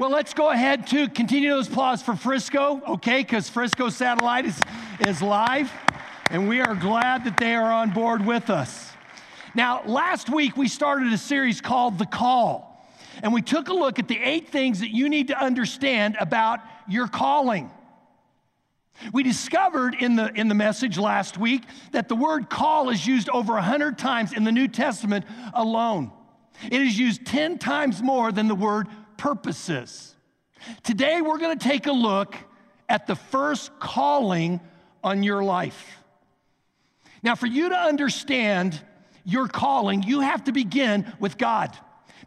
Well, let's go ahead to continue those applause for Frisco, okay? Because Frisco Satellite is, is live, and we are glad that they are on board with us. Now, last week we started a series called The Call, and we took a look at the eight things that you need to understand about your calling. We discovered in the, in the message last week that the word call is used over 100 times in the New Testament alone. It is used 10 times more than the word purposes. Today, we're going to take a look at the first calling on your life. Now, for you to understand your calling, you have to begin with God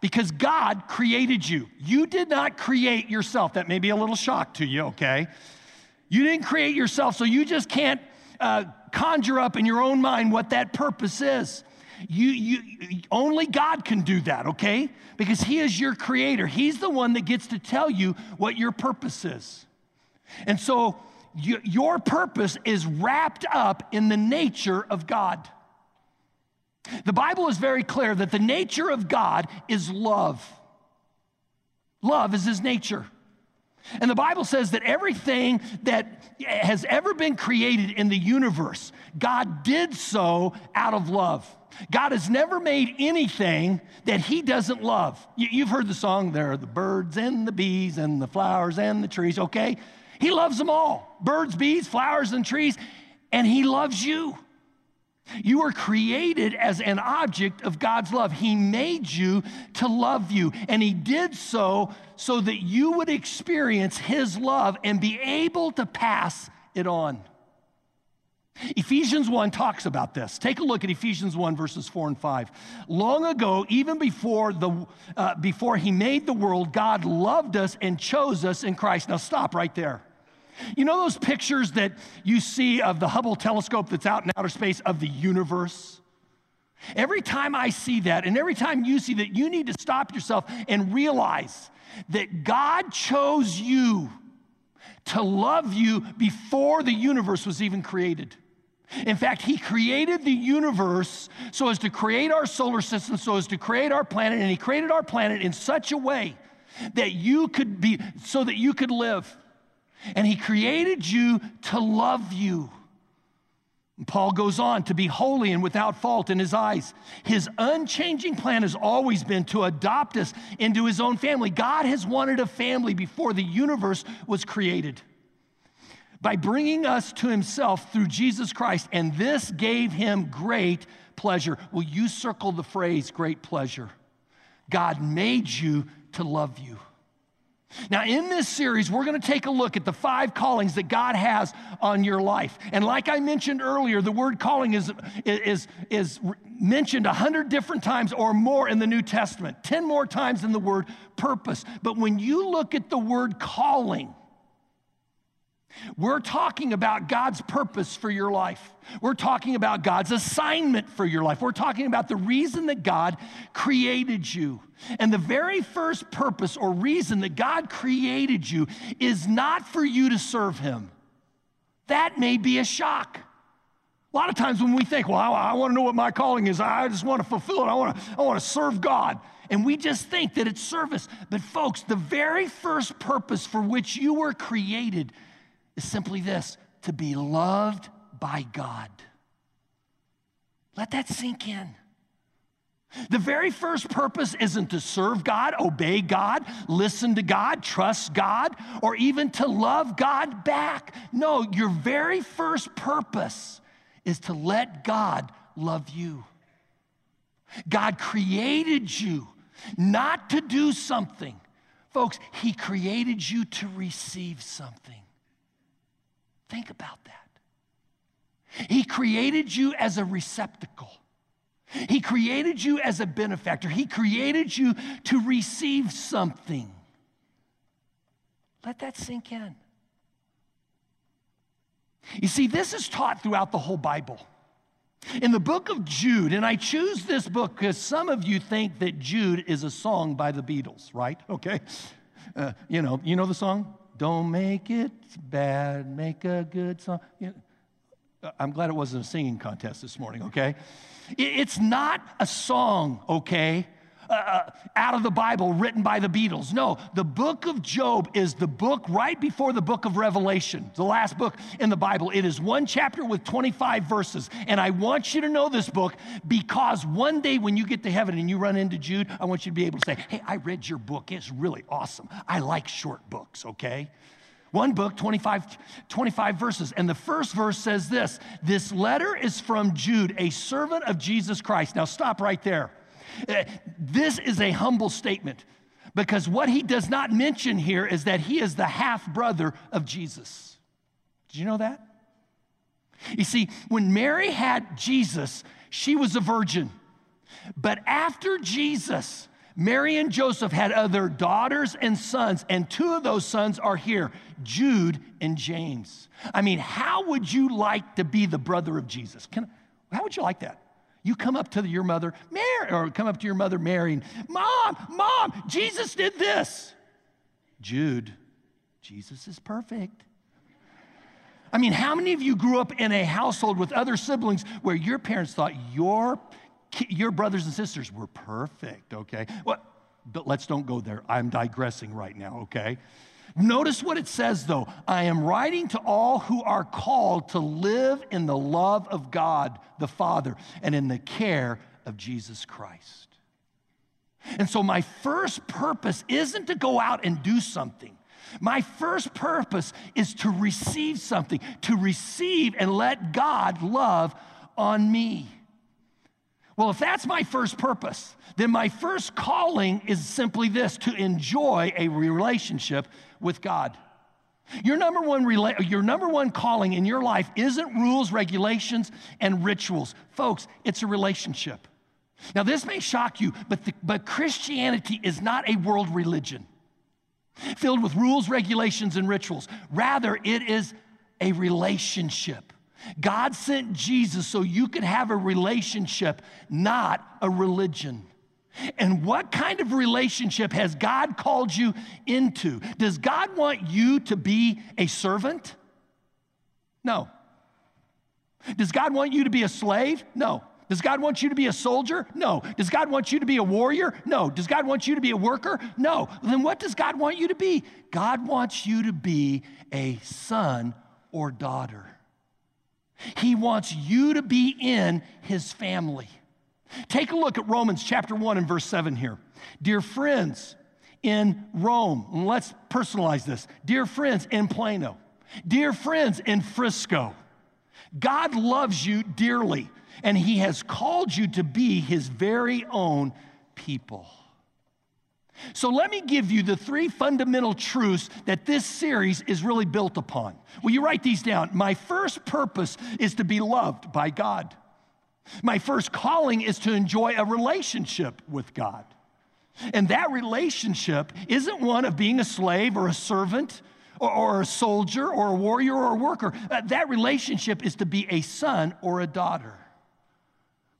because God created you. You did not create yourself. That may be a little shock to you, okay? You didn't create yourself, so you just can't uh, conjure up in your own mind what that purpose is. You, you, only God can do that, okay? Because He is your creator. He's the one that gets to tell you what your purpose is. And so you, your purpose is wrapped up in the nature of God. The Bible is very clear that the nature of God is love. Love is His nature. And the Bible says that everything that has ever been created in the universe, God did so out of love. God has never made anything that He doesn't love. You've heard the song, there are the birds and the bees and the flowers and the trees, okay? He loves them all birds, bees, flowers, and trees, and He loves you. You were created as an object of God's love. He made you to love you, and He did so so that you would experience His love and be able to pass it on. Ephesians 1 talks about this. Take a look at Ephesians 1, verses 4 and 5. Long ago, even before, the, uh, before He made the world, God loved us and chose us in Christ. Now, stop right there. You know those pictures that you see of the Hubble telescope that's out in outer space of the universe? Every time I see that, and every time you see that, you need to stop yourself and realize that God chose you to love you before the universe was even created. In fact, He created the universe so as to create our solar system, so as to create our planet, and He created our planet in such a way that you could be, so that you could live. And He created you to love you. Paul goes on to be holy and without fault in his eyes. His unchanging plan has always been to adopt us into his own family. God has wanted a family before the universe was created by bringing us to himself through Jesus Christ, and this gave him great pleasure. Will you circle the phrase great pleasure? God made you to love you. Now, in this series, we're going to take a look at the five callings that God has on your life. And like I mentioned earlier, the word calling is, is, is mentioned a hundred different times or more in the New Testament, 10 more times than the word purpose. But when you look at the word calling, we're talking about God's purpose for your life. We're talking about God's assignment for your life. We're talking about the reason that God created you. And the very first purpose or reason that God created you is not for you to serve Him. That may be a shock. A lot of times when we think, well, I, I want to know what my calling is, I just want to fulfill it, I want to, I want to serve God. And we just think that it's service. But, folks, the very first purpose for which you were created is simply this to be loved by God. Let that sink in. The very first purpose isn't to serve God, obey God, listen to God, trust God, or even to love God back. No, your very first purpose is to let God love you. God created you not to do something. Folks, He created you to receive something. Think about that. He created you as a receptacle. He created you as a benefactor. He created you to receive something. Let that sink in. You see, this is taught throughout the whole Bible. In the book of Jude, and I choose this book because some of you think that Jude is a song by the Beatles, right? Okay. Uh, you know, you know the song? Don't make it bad, make a good song. You know, I'm glad it wasn't a singing contest this morning, okay? It's not a song, okay, uh, out of the Bible written by the Beatles. No, the book of Job is the book right before the book of Revelation, the last book in the Bible. It is one chapter with 25 verses. And I want you to know this book because one day when you get to heaven and you run into Jude, I want you to be able to say, Hey, I read your book. It's really awesome. I like short books, okay? One book, 25, 25 verses. And the first verse says this This letter is from Jude, a servant of Jesus Christ. Now stop right there. Uh, this is a humble statement because what he does not mention here is that he is the half brother of Jesus. Did you know that? You see, when Mary had Jesus, she was a virgin. But after Jesus, Mary and Joseph had other daughters and sons, and two of those sons are here Jude and James. I mean, how would you like to be the brother of Jesus? Can, how would you like that? You come up to your mother, Mary, or come up to your mother, Mary, and, Mom, Mom, Jesus did this. Jude, Jesus is perfect. I mean, how many of you grew up in a household with other siblings where your parents thought your your brothers and sisters were perfect, okay? Well, but let's don't go there. I'm digressing right now, okay? Notice what it says though. I am writing to all who are called to live in the love of God the Father and in the care of Jesus Christ. And so, my first purpose isn't to go out and do something. My first purpose is to receive something, to receive and let God love on me. Well, if that's my first purpose, then my first calling is simply this to enjoy a relationship with God. Your number one rela- your number one calling in your life isn't rules, regulations, and rituals. Folks, it's a relationship. Now, this may shock you, but, the, but Christianity is not a world religion filled with rules, regulations, and rituals. Rather, it is a relationship. God sent Jesus so you could have a relationship, not a religion. And what kind of relationship has God called you into? Does God want you to be a servant? No. Does God want you to be a slave? No. Does God want you to be a soldier? No. Does God want you to be a warrior? No. Does God want you to be a worker? No. Then what does God want you to be? God wants you to be a son or daughter. He wants you to be in his family. Take a look at Romans chapter 1 and verse 7 here. Dear friends in Rome, let's personalize this. Dear friends in Plano, dear friends in Frisco, God loves you dearly, and he has called you to be his very own people. So let me give you the three fundamental truths that this series is really built upon. Will you write these down? My first purpose is to be loved by God. My first calling is to enjoy a relationship with God. And that relationship isn't one of being a slave or a servant or, a soldier or a warrior or a worker. Uh, that relationship is to be a son or a daughter.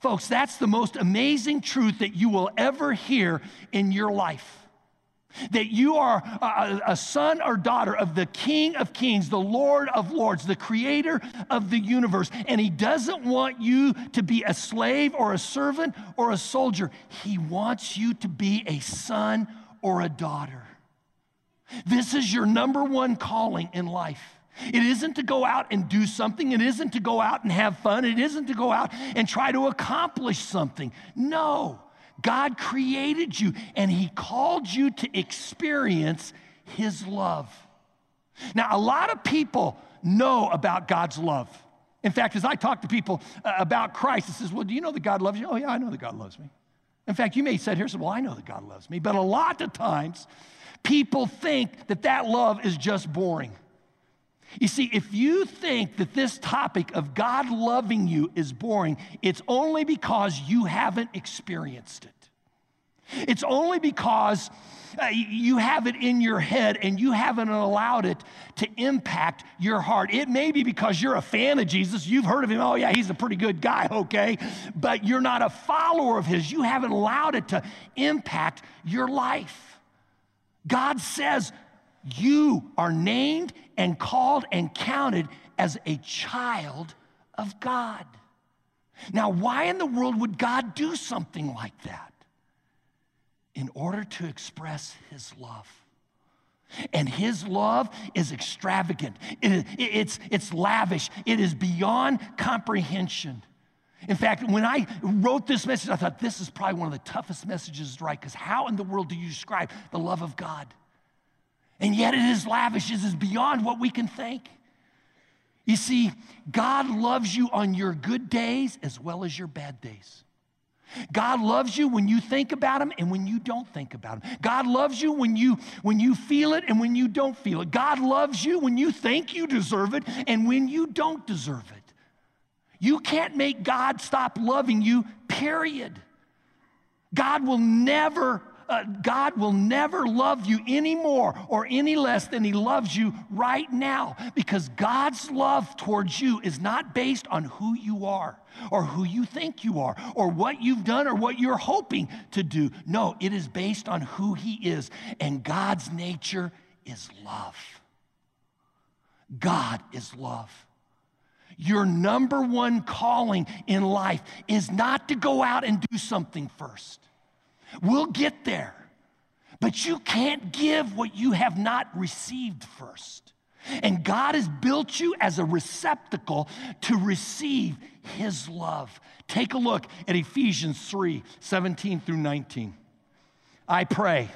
Folks, that's the most amazing truth that you will ever hear in your life. That you are a, a, son or daughter of the King of Kings, the Lord of Lords, the creator of the universe. And He doesn't want you to be a slave or a servant or a soldier. He wants you to be a son or a daughter. This is your number one calling in life. It isn't to go out and do something. It isn't to go out and have fun. It isn't to go out and try to accomplish something. No, God created you and He called you to experience His love. Now, a lot of people know about God's love. In fact, as I talk to people uh, about Christ, it says, Well, do you know that God loves you? Oh, yeah, I know that God loves me. In fact, you may say here, Well, I know that God loves me. But a lot of times, people think that that love is just boring. You see, if you think that this topic of God loving you is boring, it's only because you haven't experienced it. It's only because uh, you have it in your head and you haven't allowed it to impact your heart. It may be because you're a fan of Jesus. You've heard of him. Oh, yeah, he's a pretty good guy, okay? But you're not a follower of his. You haven't allowed it to impact your life. God says, you are named and called and counted as a child of God. Now, why in the world would God do something like that? in order to express his love. And his love is extravagant, it, it's, it's lavish, it is beyond comprehension. In fact, when I wrote this message, I thought this is probably one of the toughest messages to write because how in the world do you describe the love of God? And yet it is lavish, it is beyond what we can think. You see, God loves you on your good days as well as your bad days. God loves you when you think about him and when you don't think about him. God loves you when you when you feel it and when you don't feel it. God loves you when you think you deserve it and when you don't deserve it. You can't make God stop loving you, period. God will never uh, God will never love you any more or any less than He loves you right now because God's love towards you is not based on who you are or who you think you are or what you've done or what you're hoping to do. No, it is based on who He is, and God's nature is love. God is love. Your number one calling in life is not to go out and do something first. We'll get there. But you can't give what you have not received first. And God has built you as a receptacle to receive His love. Take a look at Ephesians 3 17 through 19. I pray,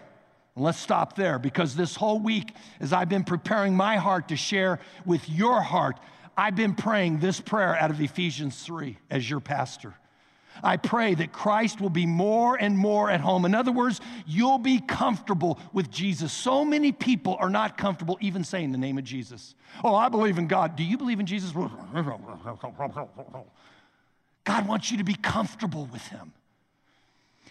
and let's stop there because this whole week, as I've been preparing my heart to share with your heart, I've been praying this prayer out of Ephesians 3 as your pastor. I pray that Christ will be more and more at home. In other words, you'll be comfortable with Jesus. So many people are not comfortable even saying the name of Jesus. Oh, I believe in God. Do you believe in Jesus? God wants you to be comfortable with Him.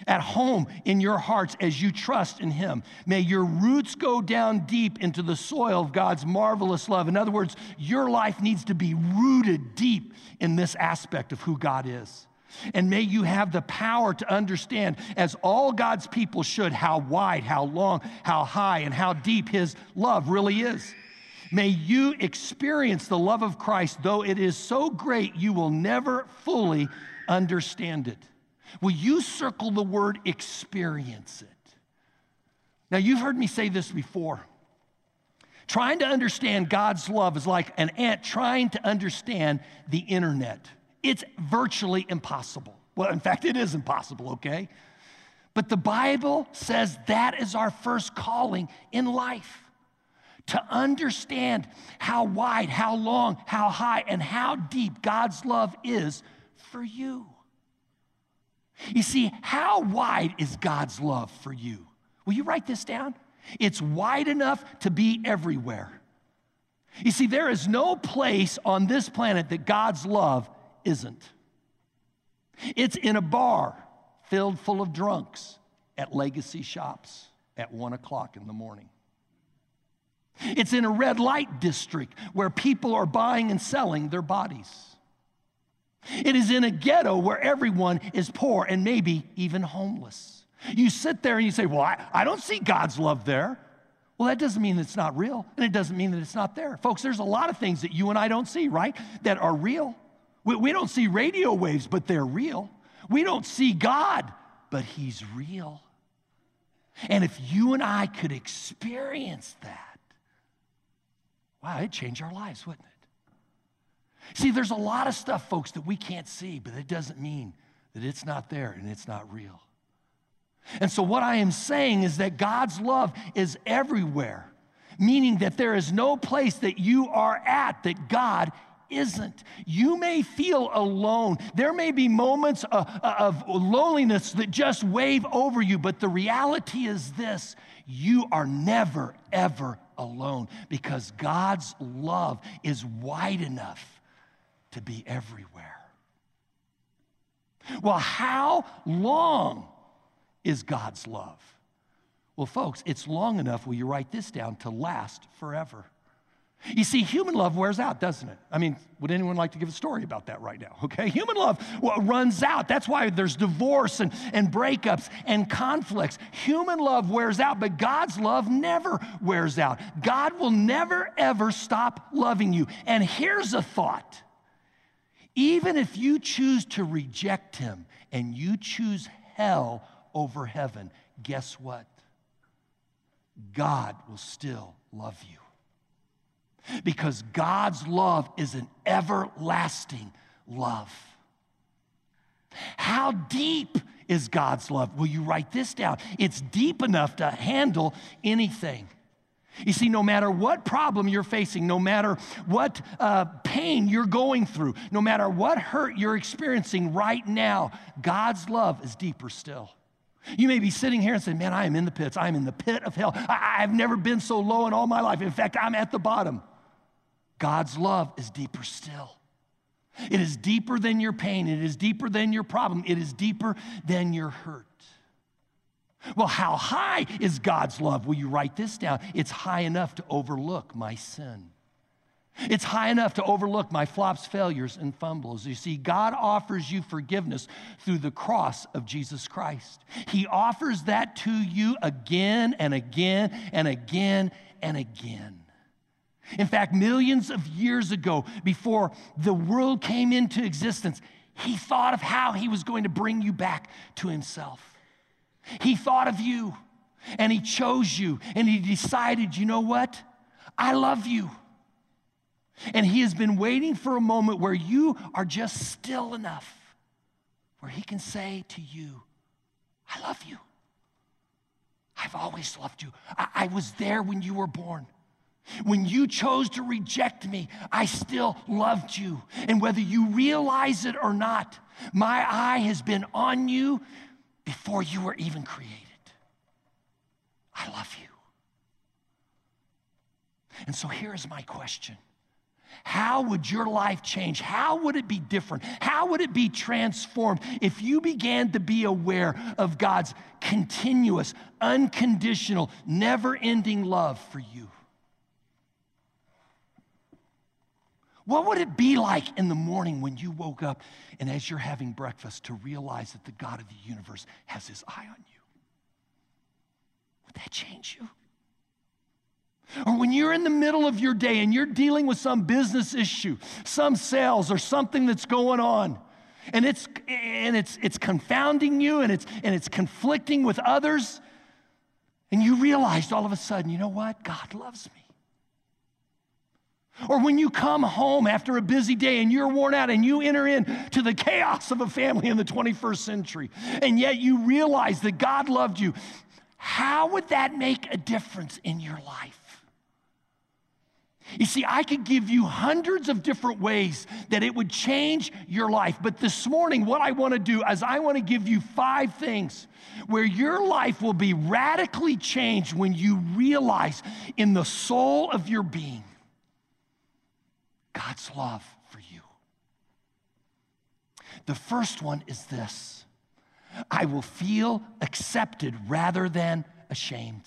At home in your hearts as you trust in Him. May your roots go down deep into the soil of God's marvelous love. In other words, your life needs to be rooted deep in this aspect of who God is. And may you have the power to understand, as all God's people should, how wide, how long, how high, and how deep His love really is. May you experience the love of Christ, though it is so great you will never fully understand it. Will you circle the word experience it? Now, you've heard me say this before. Trying to understand God's love is like an ant trying to understand the internet. It's virtually impossible. Well, in fact, it is impossible, okay? But the Bible says that is our first calling in life to understand how wide, how long, how high, and how deep God's love is for you. You see, how wide is God's love for you? Will you write this down? It's wide enough to be everywhere. You see, there is no place on this planet that God's love isn't. It's in a bar filled full of drunks at legacy shops at one o'clock in the morning. It's in a red light district where people are buying and selling their bodies. It is in a ghetto where everyone is poor and maybe even homeless. You sit there and you say, Well, I, I don't see God's love there. Well, that doesn't mean it's not real, and it doesn't mean that it's not there. Folks, there's a lot of things that you and I don't see, right? That are real. We, we don't see radio waves, but they're real. We don't see God, but He's real. And if you and I could experience that, wow, it'd change our lives, wouldn't it? See, there's a lot of stuff, folks, that we can't see, but it doesn't mean that it's not there and it's not real. And so, what I am saying is that God's love is everywhere, meaning that there is no place that you are at that God isn't. You may feel alone. There may be moments of, of, loneliness that just wave over you, but the reality is this you are never, ever alone because God's love is wide enough to be everywhere. Well, how long is God's love? Well, folks, it's long enough, will you write this down, to last forever. You see, human love wears out, doesn't it? I mean, would anyone like to give a story about that right now? Okay, human love runs out. That's why there's divorce and, and breakups and conflicts. Human love wears out, but God's love never wears out. God will never, ever stop loving you. And here's a thought even if you choose to reject Him and you choose hell over heaven, guess what? God will still love you. Because God's love is an everlasting love. How deep is God's love? Will you write this down? It's deep enough to handle anything. You see, no matter what problem you're facing, no matter what uh, pain you're going through, no matter what hurt you're experiencing right now, God's love is deeper still. You may be sitting here and saying, Man, I am in the pits. I am in the pit of hell. I, have never been so low in all my life. In fact, I'm at the bottom. God's love is deeper still. It is deeper than your pain. It is deeper than your problem. It is deeper than your hurt. Well, how high is God's love? Will you write this down? It's high enough to overlook my sin. It's high enough to overlook my flops, failures, and fumbles. You see, God offers you forgiveness through the cross of Jesus Christ. He offers that to you again and again and again and again. In fact, millions of years ago, before the world came into existence, He thought of how He was going to bring you back to Himself. He thought of you and He chose you and He decided, you know what? I love you. And He has been waiting for a moment where you are just still enough, where He can say to you, I love you. I've always loved you. I, I was there when you were born. When you chose to reject me, I still loved you. And whether you realize it or not, my eye has been on you before you were even created. I love you. And so here's my question how would your life change? How would it be different? How would it be transformed if you began to be aware of God's continuous, unconditional, never ending love for you? What would it be like in the morning when you woke up and as you're having breakfast to realize that the God of the universe has his eye on you? Would that change you? Or when you're in the middle of your day and you're dealing with some business issue, some sales or something that's going on, and it's and it's it's confounding you and it's and it's conflicting with others, and you realized all of a sudden, you know what? God loves me. Or when you come home after a busy day and you're worn out and you enter into the chaos of a family in the 21st century, and yet you realize that God loved you, how would that make a difference in your life? You see, I could give you hundreds of different ways that it would change your life. But this morning, what I want to do is I want to give you five things where your life will be radically changed when you realize in the soul of your being God's love for you. The first one is this I will feel accepted rather than ashamed.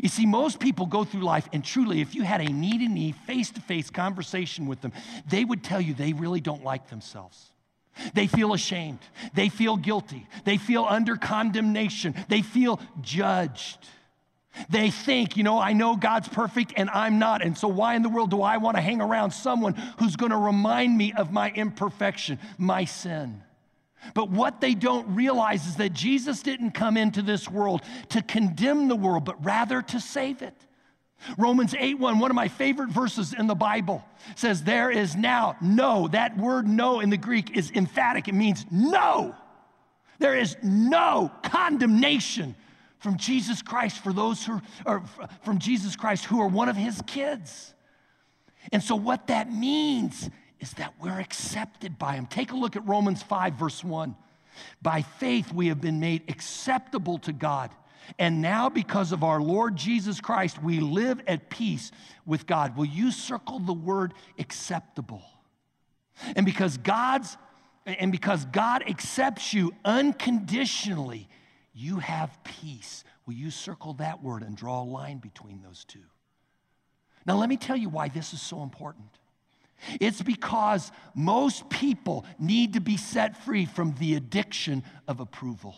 You see, most people go through life, and truly, if you had a knee to knee, face to face conversation with them, they would tell you they really don't like themselves. They feel ashamed. They feel guilty. They feel under condemnation. They feel judged. They think, you know, I know God's perfect and I'm not. And so, why in the world do I want to hang around someone who's going to remind me of my imperfection, my sin? But what they don't realize is that Jesus didn't come into this world to condemn the world, but rather to save it. Romans 8 1, one of my favorite verses in the Bible, says, There is now no. That word no in the Greek is emphatic, it means no. There is no condemnation from Jesus Christ for those who are from Jesus Christ who are one of his kids. And so, what that means is that we're accepted by Him. Take a look at Romans 5, verse 1. By faith, we have been made acceptable to God. And now, because of our Lord Jesus Christ, we live at peace with God. Will you circle the word acceptable? And because God's and because God accepts you unconditionally, you have peace. Will you circle that word and draw a line between those two? Now, let me tell you why this is so important. It's because most people need to be set free from the addiction of approval.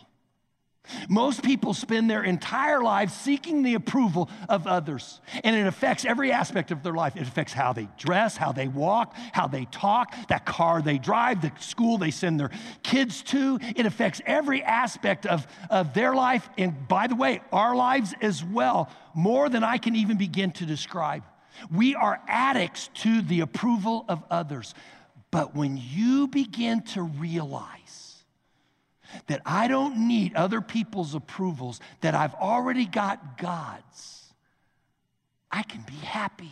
Most people spend their entire lives seeking the approval of others, and it affects every aspect of their life. It affects how they dress, how they walk, how they talk, that car they drive, the school they send their kids to. It affects every aspect of, of their life, and by the way, our lives as well, more than I can even begin to describe. We are addicts to the approval of others. But when you begin to realize, that I don't need other people's approvals, that I've already got God's, I can be happy.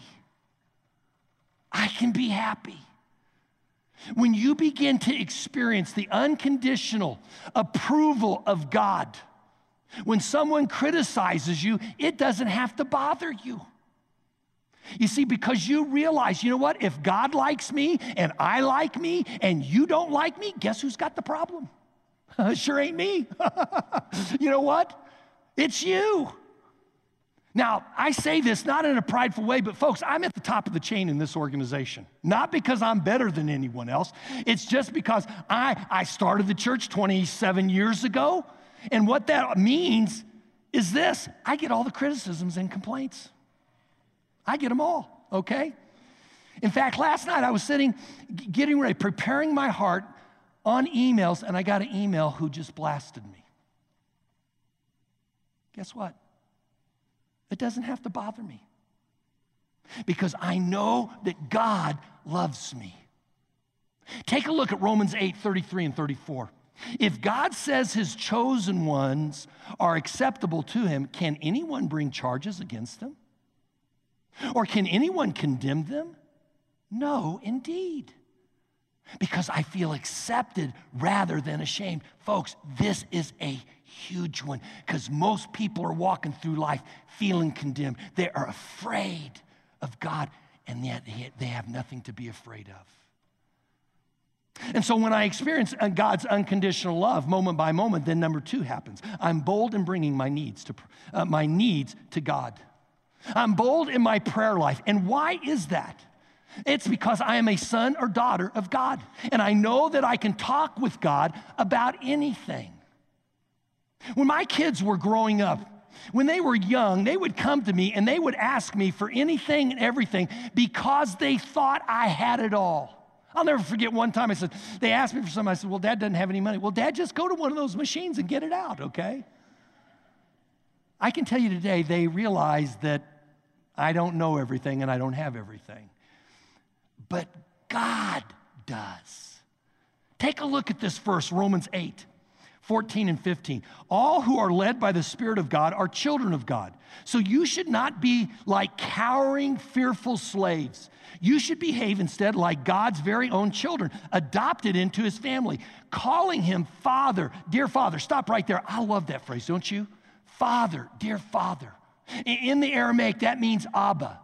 I can be happy. When you begin to experience the unconditional approval of God, when someone criticizes you, it doesn't have to bother you. You see, because you realize, you know what? If God likes me and I like me and you don't like me, guess who's got the problem? sure ain't me. you know what? It's you. Now, I say this not in a prideful way, but folks, I'm at the top of the chain in this organization. Not because I'm better than anyone else. It's just because I, I started the church 27 years ago. And what that means is this I get all the criticisms and complaints. I get them all, okay? In fact, last night I was sitting, getting ready, preparing my heart on emails, and I got an email who just blasted me. Guess what? It doesn't have to bother me because I know that God loves me. Take a look at Romans 8 33 and 34. If God says his chosen ones are acceptable to him, can anyone bring charges against them? Or can anyone condemn them? No, indeed because I feel accepted rather than ashamed. Folks, this is a huge one because most people are walking through life feeling condemned. They are afraid of God, and yet they have nothing to be afraid of. And so when I experience uh, God's unconditional love moment by moment, then number two happens. I'm bold in bringing my needs to, uh, my needs to God. I'm bold in my prayer life. And why is that? It's because I am a son or daughter of God. And I know that I can talk with God about anything. When my kids were growing up, when they were young, they would come to me and they would ask me for anything and everything because they thought I had it all. I'll never forget one time I said, they asked me for something. I said, Well, dad doesn't have any money. Well, dad, just go to one of those machines and get it out, okay? I can tell you today, they realize that I don't know everything and I don't have everything but God does. Take a look at this verse, Romans 8. 14 and 15. All who are led by the Spirit of God are children of God. So you should not be like cowering, fearful slaves. You should behave instead like God's very own children, adopted into his family, calling him Father, dear Father. Stop right there. I love that phrase, don't you? Father, dear Father. In the Aramaic, that means Abba.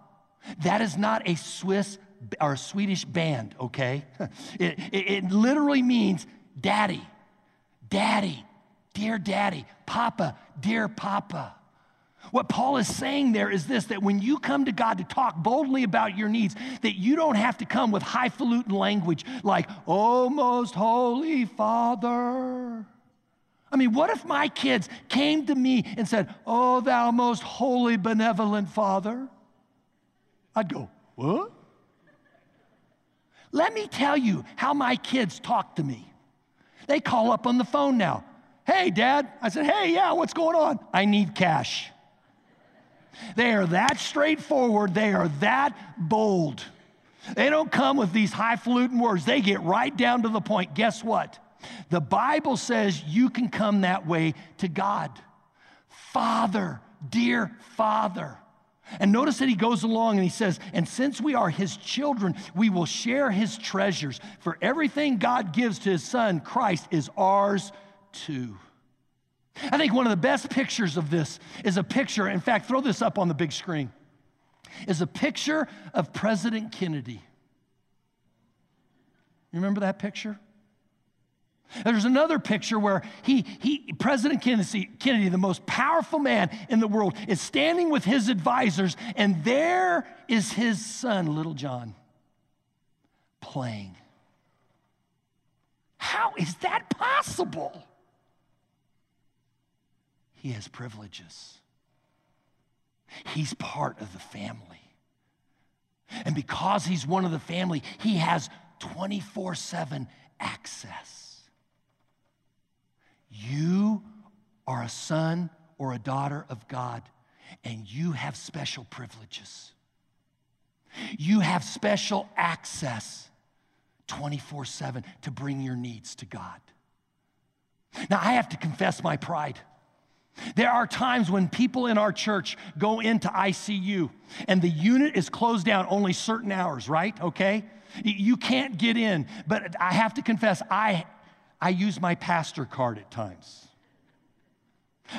That is not a Swiss or Swedish band, okay? It, it, it literally means daddy, daddy, dear daddy, papa, dear papa. What Paul is saying there is this that when you come to God to talk boldly about your needs, that you don't have to come with highfalutin language like, oh, most holy Father. I mean, what if my kids came to me and said, oh, thou most holy, benevolent Father? I'd go, what? Let me tell you how my kids talk to me. They call up on the phone now. Hey, Dad. I said, Hey, yeah, what's going on? I need cash. They are that straightforward, they are that bold. They don't come with these highfalutin words, they get right down to the point. Guess what? The Bible says you can come that way to God. Father, dear Father. And notice that he goes along and he says, And since we are his children, we will share his treasures. For everything God gives to his son, Christ, is ours too. I think one of the best pictures of this is a picture, in fact, throw this up on the big screen, is a picture of President Kennedy. You remember that picture? There's another picture where he, he, President Kennedy, Kennedy, the most powerful man in the world, is standing with his advisors, and there is his son, little John, playing. How is that possible? he has privileges. He's part of the family. And because he's one of the family, he has 24 7 access. You are a son or a daughter of God, and you have special privileges. You have special access 24 7 to bring your needs to God. Now, I have to confess my pride. There are times when people in our church go into ICU and the unit is closed down only certain hours, right? Okay? You can't get in. But I have to confess, I, I use my pastor card at times.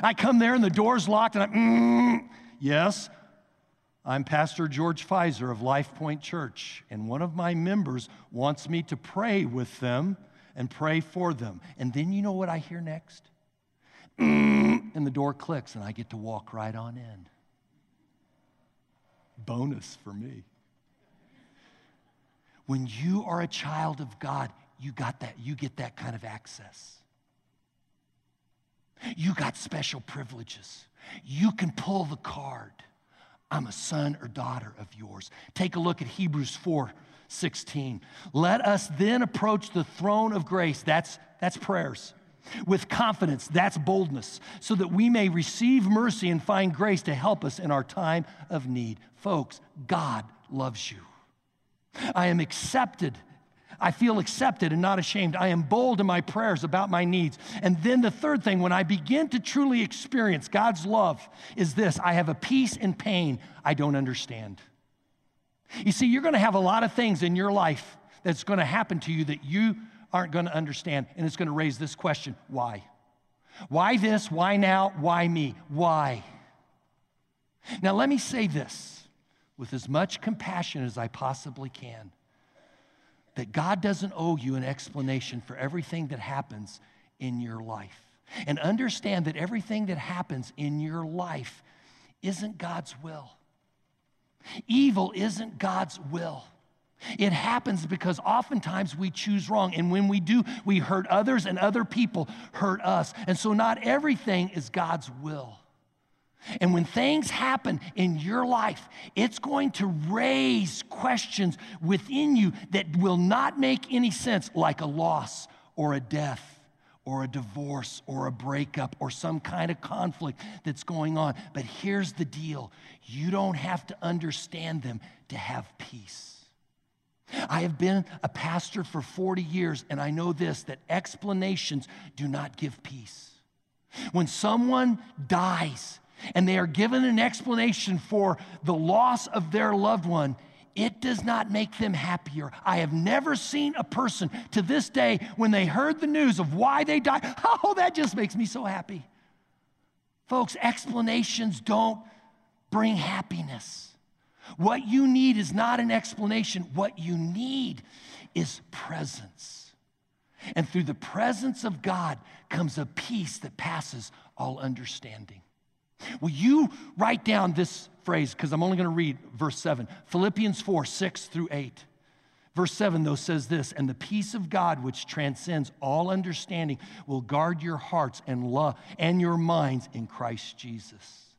I come there and the door's locked and I'm, mm, yes, I'm Pastor George Pfizer of Life Point Church, and one of my members wants me to pray with them and pray for them. And then you know what I hear next? Mm, and the door clicks, and I get to walk right on in. Bonus for me. When you are a child of God, you got that, you get that kind of access. You got special privileges. You can pull the card. I'm a son or daughter of yours. Take a look at Hebrews 4 16. Let us then approach the throne of grace. That's, that's prayers. With confidence, that's boldness, so that we may receive mercy and find grace to help us in our time of need. Folks, God loves you. I am accepted I feel accepted and not ashamed. I am bold in my prayers about my needs. And then the third thing, when I begin to truly experience God's love, is this I have a peace in pain I don't understand. You see, you're going to have a lot of things in your life that's going to happen to you that you aren't going to understand. And it's going to raise this question why? Why this? Why now? Why me? Why? Now, let me say this with as much compassion as I possibly can that God doesn't owe you an explanation for everything that happens in your life. And understand that everything that happens in your life isn't God's will. Evil isn't God's will. It happens because oftentimes we choose wrong. And when we do, we hurt others and other people hurt us. And so not everything is God's will. And when things happen in your life, it's going to raise questions within you that will not make any sense, like a loss or a death or a divorce or a breakup or some kind of conflict that's going on. But here's the deal you don't have to understand them to have peace. I have been a pastor for 40 years, and I know this that explanations do not give peace. When someone dies, and they are given an explanation for the loss of their loved one, it does not make them happier. I have never seen a person to this day when they heard the news of why they died, oh, that just makes me so happy. Folks, explanations don't bring happiness. What you need is not an explanation, what you need is presence. And through the presence of God comes a peace that passes all understanding. Will you write down this phrase? Because I'm only going to read verse 7. Philippians 4 6 through 8. Verse 7, though, says this And the peace of God, which transcends all understanding, will guard your hearts and love and your minds in Christ Jesus.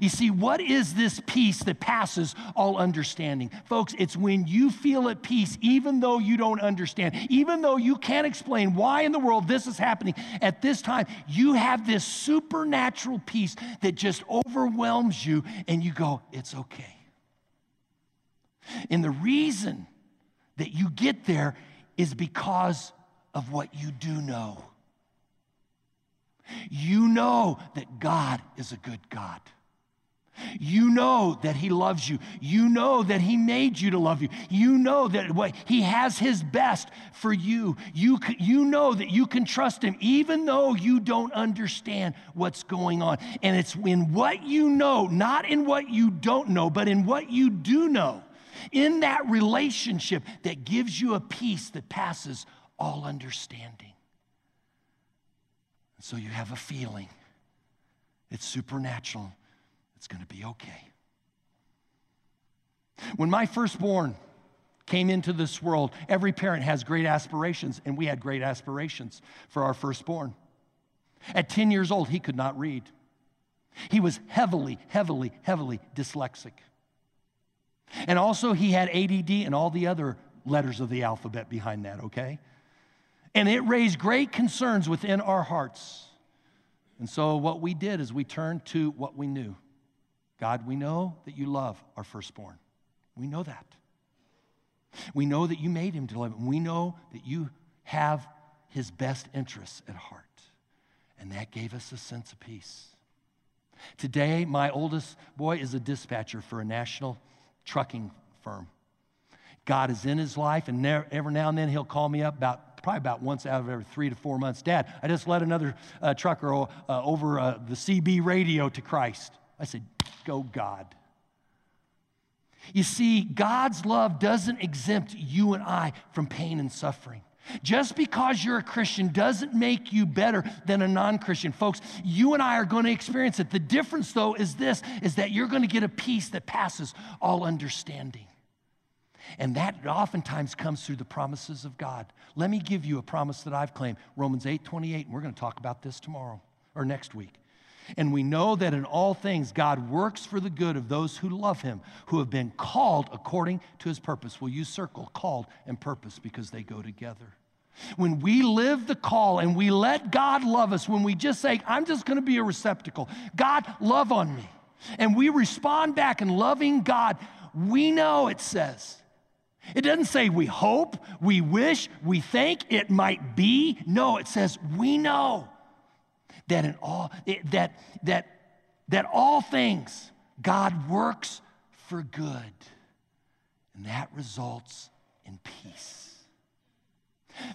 You see, what is this peace that passes all understanding? Folks, it's when you feel at peace, even though you don't understand, even though you can't explain why in the world this is happening at this time, you have this supernatural peace that just overwhelms you, and you go, It's okay. And the reason that you get there is because of what you do know. You know that God is a good God. You know that He loves you. You know that He made you to love you. You know that what, He has His best for you. You, you know that you can trust Him even though you don't understand what's going on. And it's in what you know, not in what you don't know, but in what you do know, in that relationship that gives you a peace that passes all understanding. so you have a feeling. It's supernatural it's going to be okay. When my firstborn came into this world, every parent has great aspirations, and we had great aspirations for our firstborn. At 10 years old, he could not read. He was heavily, heavily, heavily dyslexic. And also, he had ADD and all the other letters of the alphabet behind that, okay? And it raised great concerns within our hearts. And so, what we did is we turned to what we knew God, we know that you love our firstborn. We know that. We know that you made him to love. We know that you have his best interests at heart. And that gave us a sense of peace. Today, my oldest boy is a dispatcher for a national trucking firm. God is in his life, and every now and then he'll call me up about probably about once out of every three to four months. Dad, I just led another uh, trucker uh, over uh, the CB radio to Christ. I said, Go, God. You see, God's love doesn't exempt you and I from pain and suffering. Just because you're a Christian doesn't make you better than a non-Christian. Folks, you and I are going to experience it. The difference though is this is that you're going to get a peace that passes all understanding. And that oftentimes comes through the promises of God. Let me give you a promise that I've claimed, Romans 8, 28, and we're going to talk about this tomorrow or next week. And we know that in all things, God works for the good of those who love him, who have been called according to his purpose. Will you circle called and purpose because they go together? When we live the call and we let God love us, when we just say, I'm just gonna be a receptacle, God, love on me. And we respond back in loving God, we know it says. It doesn't say we hope, we wish, we think it might be. No, it says we know that in all that that that all things God works for good. And that results in peace.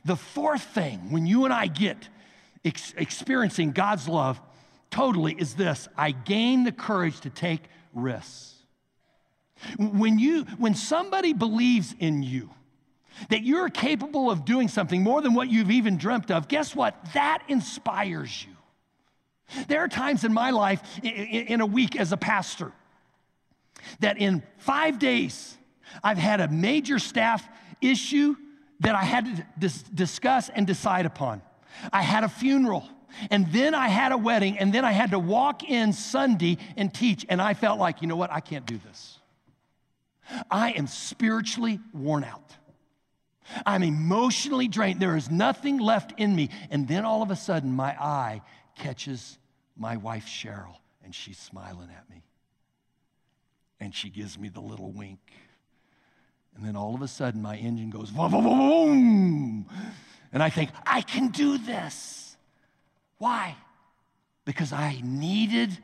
The fourth thing, when you and I get ex- experiencing God's love totally, is this I gain the courage to take risks. When, you, when somebody believes in you, that you're capable of doing something more than what you've even dreamt of, guess what? That inspires you. There are times in my life, in a week as a pastor, that in five days, I've had a major staff issue that I had to dis- discuss and decide upon. I had a funeral, and then I had a wedding, and then I had to walk in Sunday and teach, and I felt like, you know what, I can't do this. I am spiritually worn out. I'm emotionally drained. There is nothing left in me. And then all of a sudden, my eye catches my wife, Cheryl, and she's smiling at me. And she gives me the little wink. And then all of a sudden, my engine goes, boom, boom, boom. And I think, I can do this. Why? Because I needed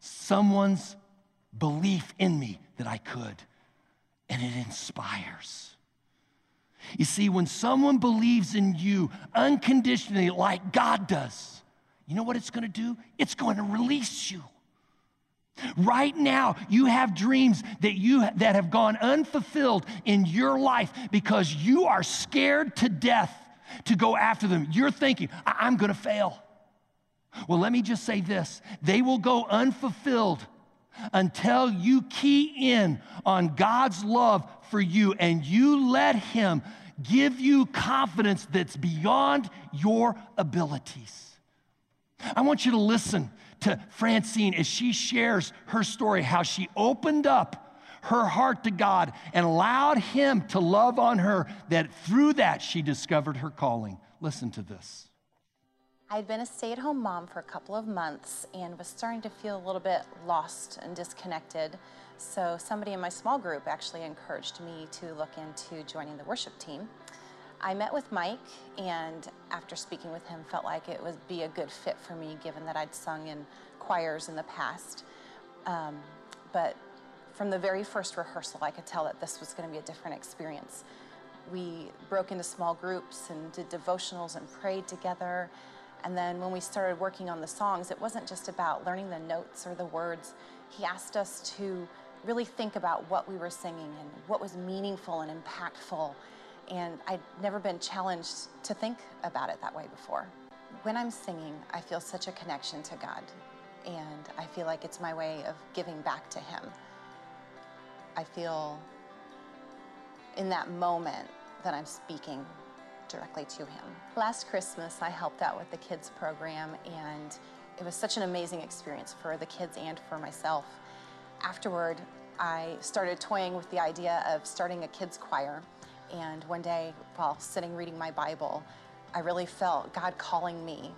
someone's belief in me that I could. And it inspires. You see, when someone believes in you unconditionally, like God does, you know what it's gonna do? It's going to release you. Right now, you have dreams that you that have gone unfulfilled in your life because you are scared to death to go after them. You're thinking, I- am going to fail. Well, let me just say this they will go unfulfilled until you key in on God's love for you and you let Him give you confidence that's beyond your abilities. I want you to listen to Francine as she shares her story, how she opened up her heart to God and allowed Him to love on her, that through that she discovered her calling. Listen to this. I'd been a stay at home mom for a couple of months and was starting to feel a little bit lost and disconnected. So, somebody in my small group actually encouraged me to look into joining the worship team. I met with Mike, and after speaking with him, felt like it would be a good fit for me, given that I'd sung in choirs in the past. Um, but from the very first rehearsal, I could tell that this was going to be a different experience. We broke into small groups and did devotionals and prayed together. And then when we started working on the songs, it wasn't just about learning the notes or the words. He asked us to really think about what we were singing and what was meaningful and impactful and I'd never been challenged to think about it that way before. When I'm singing, I feel such a connection to God, and I feel like it's my way of giving back to Him. I feel in that moment that I'm speaking directly to Him. Last Christmas, I helped out with the kids program, and it was such an amazing experience for the kids and for myself. Afterward, I started toying with the idea of starting a kids' choir. And one day, while sitting reading my Bible, I really felt God calling me,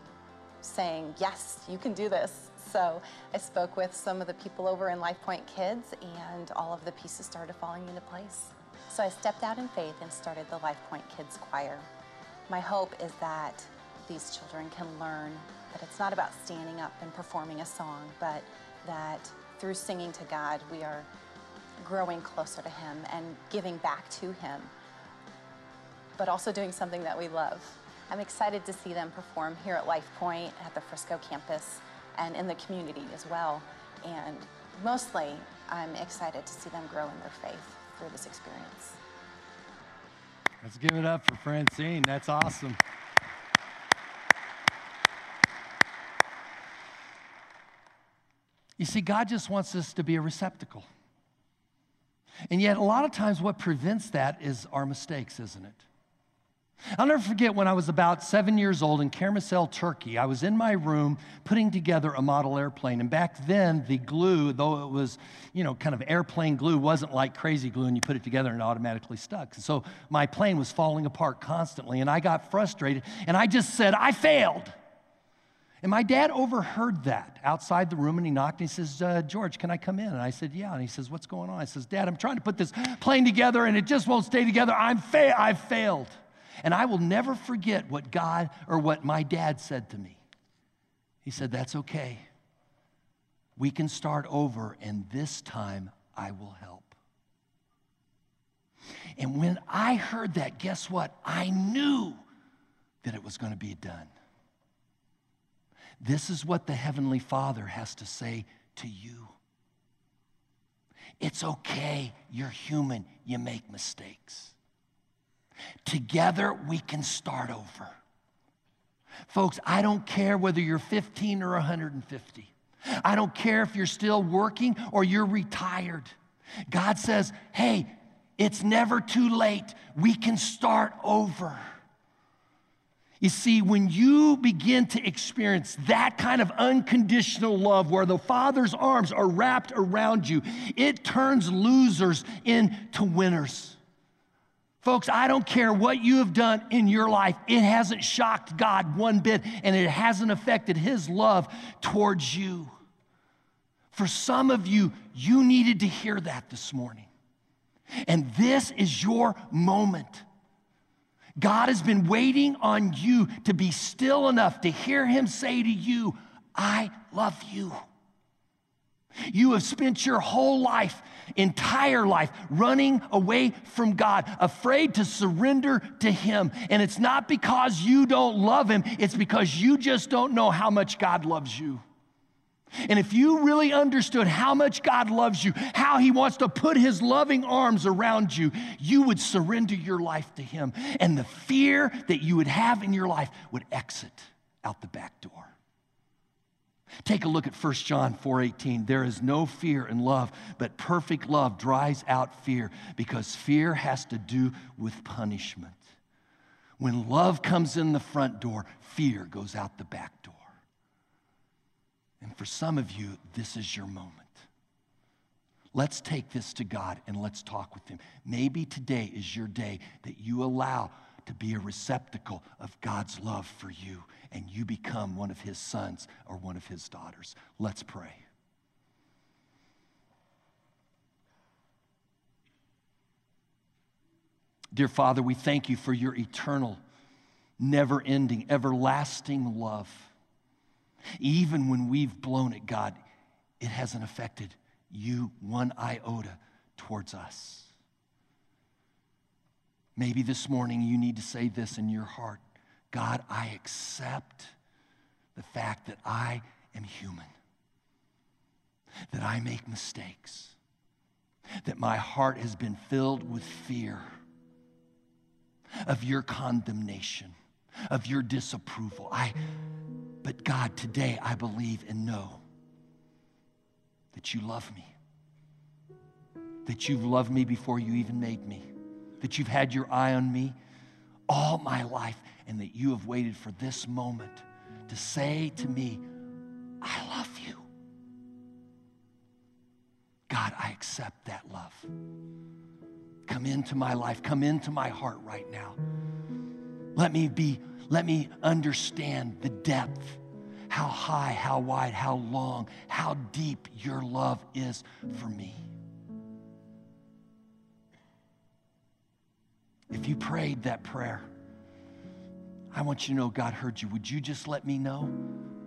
saying, Yes, you can do this. So I spoke with some of the people over in Life Point Kids, and all of the pieces started falling into place. So I stepped out in faith and started the Life Point Kids Choir. My hope is that these children can learn that it's not about standing up and performing a song, but that through singing to God, we are growing closer to Him and giving back to Him, but also doing something that we love. I'm excited to see them perform here at Life Point, at the Frisco campus, and in the community as well. And mostly, I'm excited to see them grow in their faith through this experience. Let's give it up for Francine. That's awesome. You see, God just wants us to be a receptacle. And yet, a lot of times, what prevents that is our mistakes, isn't it? I'll never forget when I was about seven years old in Karamürsel, Turkey. I was in my room putting together a model airplane. And back then, the glue, though it was, you know, kind of airplane glue, wasn't like crazy glue and you put it together and it automatically stuck. So my plane was falling apart constantly. And I got frustrated and I just said, I failed. And my dad overheard that outside the room and he knocked and he says, uh, George, can I come in? And I said, Yeah. And he says, What's going on? I says, Dad, I'm trying to put this plane together and it just won't stay together. I'm fa- I've failed. And I will never forget what God or what my dad said to me. He said, That's okay. We can start over, and this time I will help. And when I heard that, guess what? I knew that it was going to be done. This is what the Heavenly Father has to say to you. It's okay, you're human, you make mistakes. Together, we can start over. Folks, I don't care whether you're 15 or 150. I don't care if you're still working or you're retired. God says, hey, it's never too late. We can start over. You see, when you begin to experience that kind of unconditional love where the Father's arms are wrapped around you, it turns losers into winners. Folks, I don't care what you have done in your life, it hasn't shocked God one bit, and it hasn't affected His love towards you. For some of you, you needed to hear that this morning. And this is your moment. God has been waiting on you to be still enough to hear Him say to you, I love you. You have spent your whole life, entire life, running away from God, afraid to surrender to Him. And it's not because you don't love Him, it's because you just don't know how much God loves you. And if you really understood how much God loves you, how He wants to put His loving arms around you, you would surrender your life to Him. And the fear that you would have in your life would exit out the back door. Take a look at 1 John 4:18. There is no fear in love, but perfect love drives out fear because fear has to do with punishment. When love comes in the front door, fear goes out the back door. And for some of you, this is your moment. Let's take this to God and let's talk with Him. Maybe today is your day that you allow to be a receptacle of God's love for you and you become one of His sons or one of His daughters. Let's pray. Dear Father, we thank you for your eternal, never ending, everlasting love. Even when we've blown it, God, it hasn't affected you one iota towards us. Maybe this morning you need to say this in your heart God, I accept the fact that I am human, that I make mistakes, that my heart has been filled with fear of your condemnation, of your disapproval. I, but God, today I believe and know that you love me, that you've loved me before you even made me, that you've had your eye on me all my life and that you have waited for this moment to say to me, I love you. God, I accept that love. Come into my life, come into my heart right now. Let me be, let me understand the depth, how high, how wide, how long, how deep your love is for me. If you prayed that prayer, I want you to know God heard you. Would you just let me know?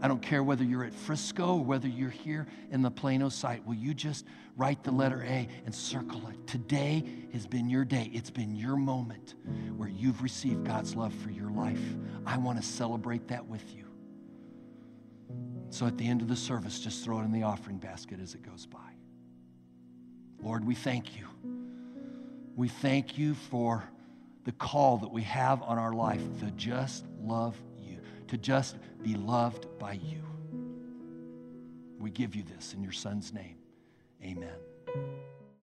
I don't care whether you're at Frisco or whether you're here in the Plano site. Will you just write the letter A and circle it? Today has been your day. It's been your moment where you've received God's love for your life. I want to celebrate that with you. So at the end of the service, just throw it in the offering basket as it goes by. Lord, we thank you. We thank you for the call that we have on our life to just love you, to just be loved by you. We give you this in your son's name. Amen.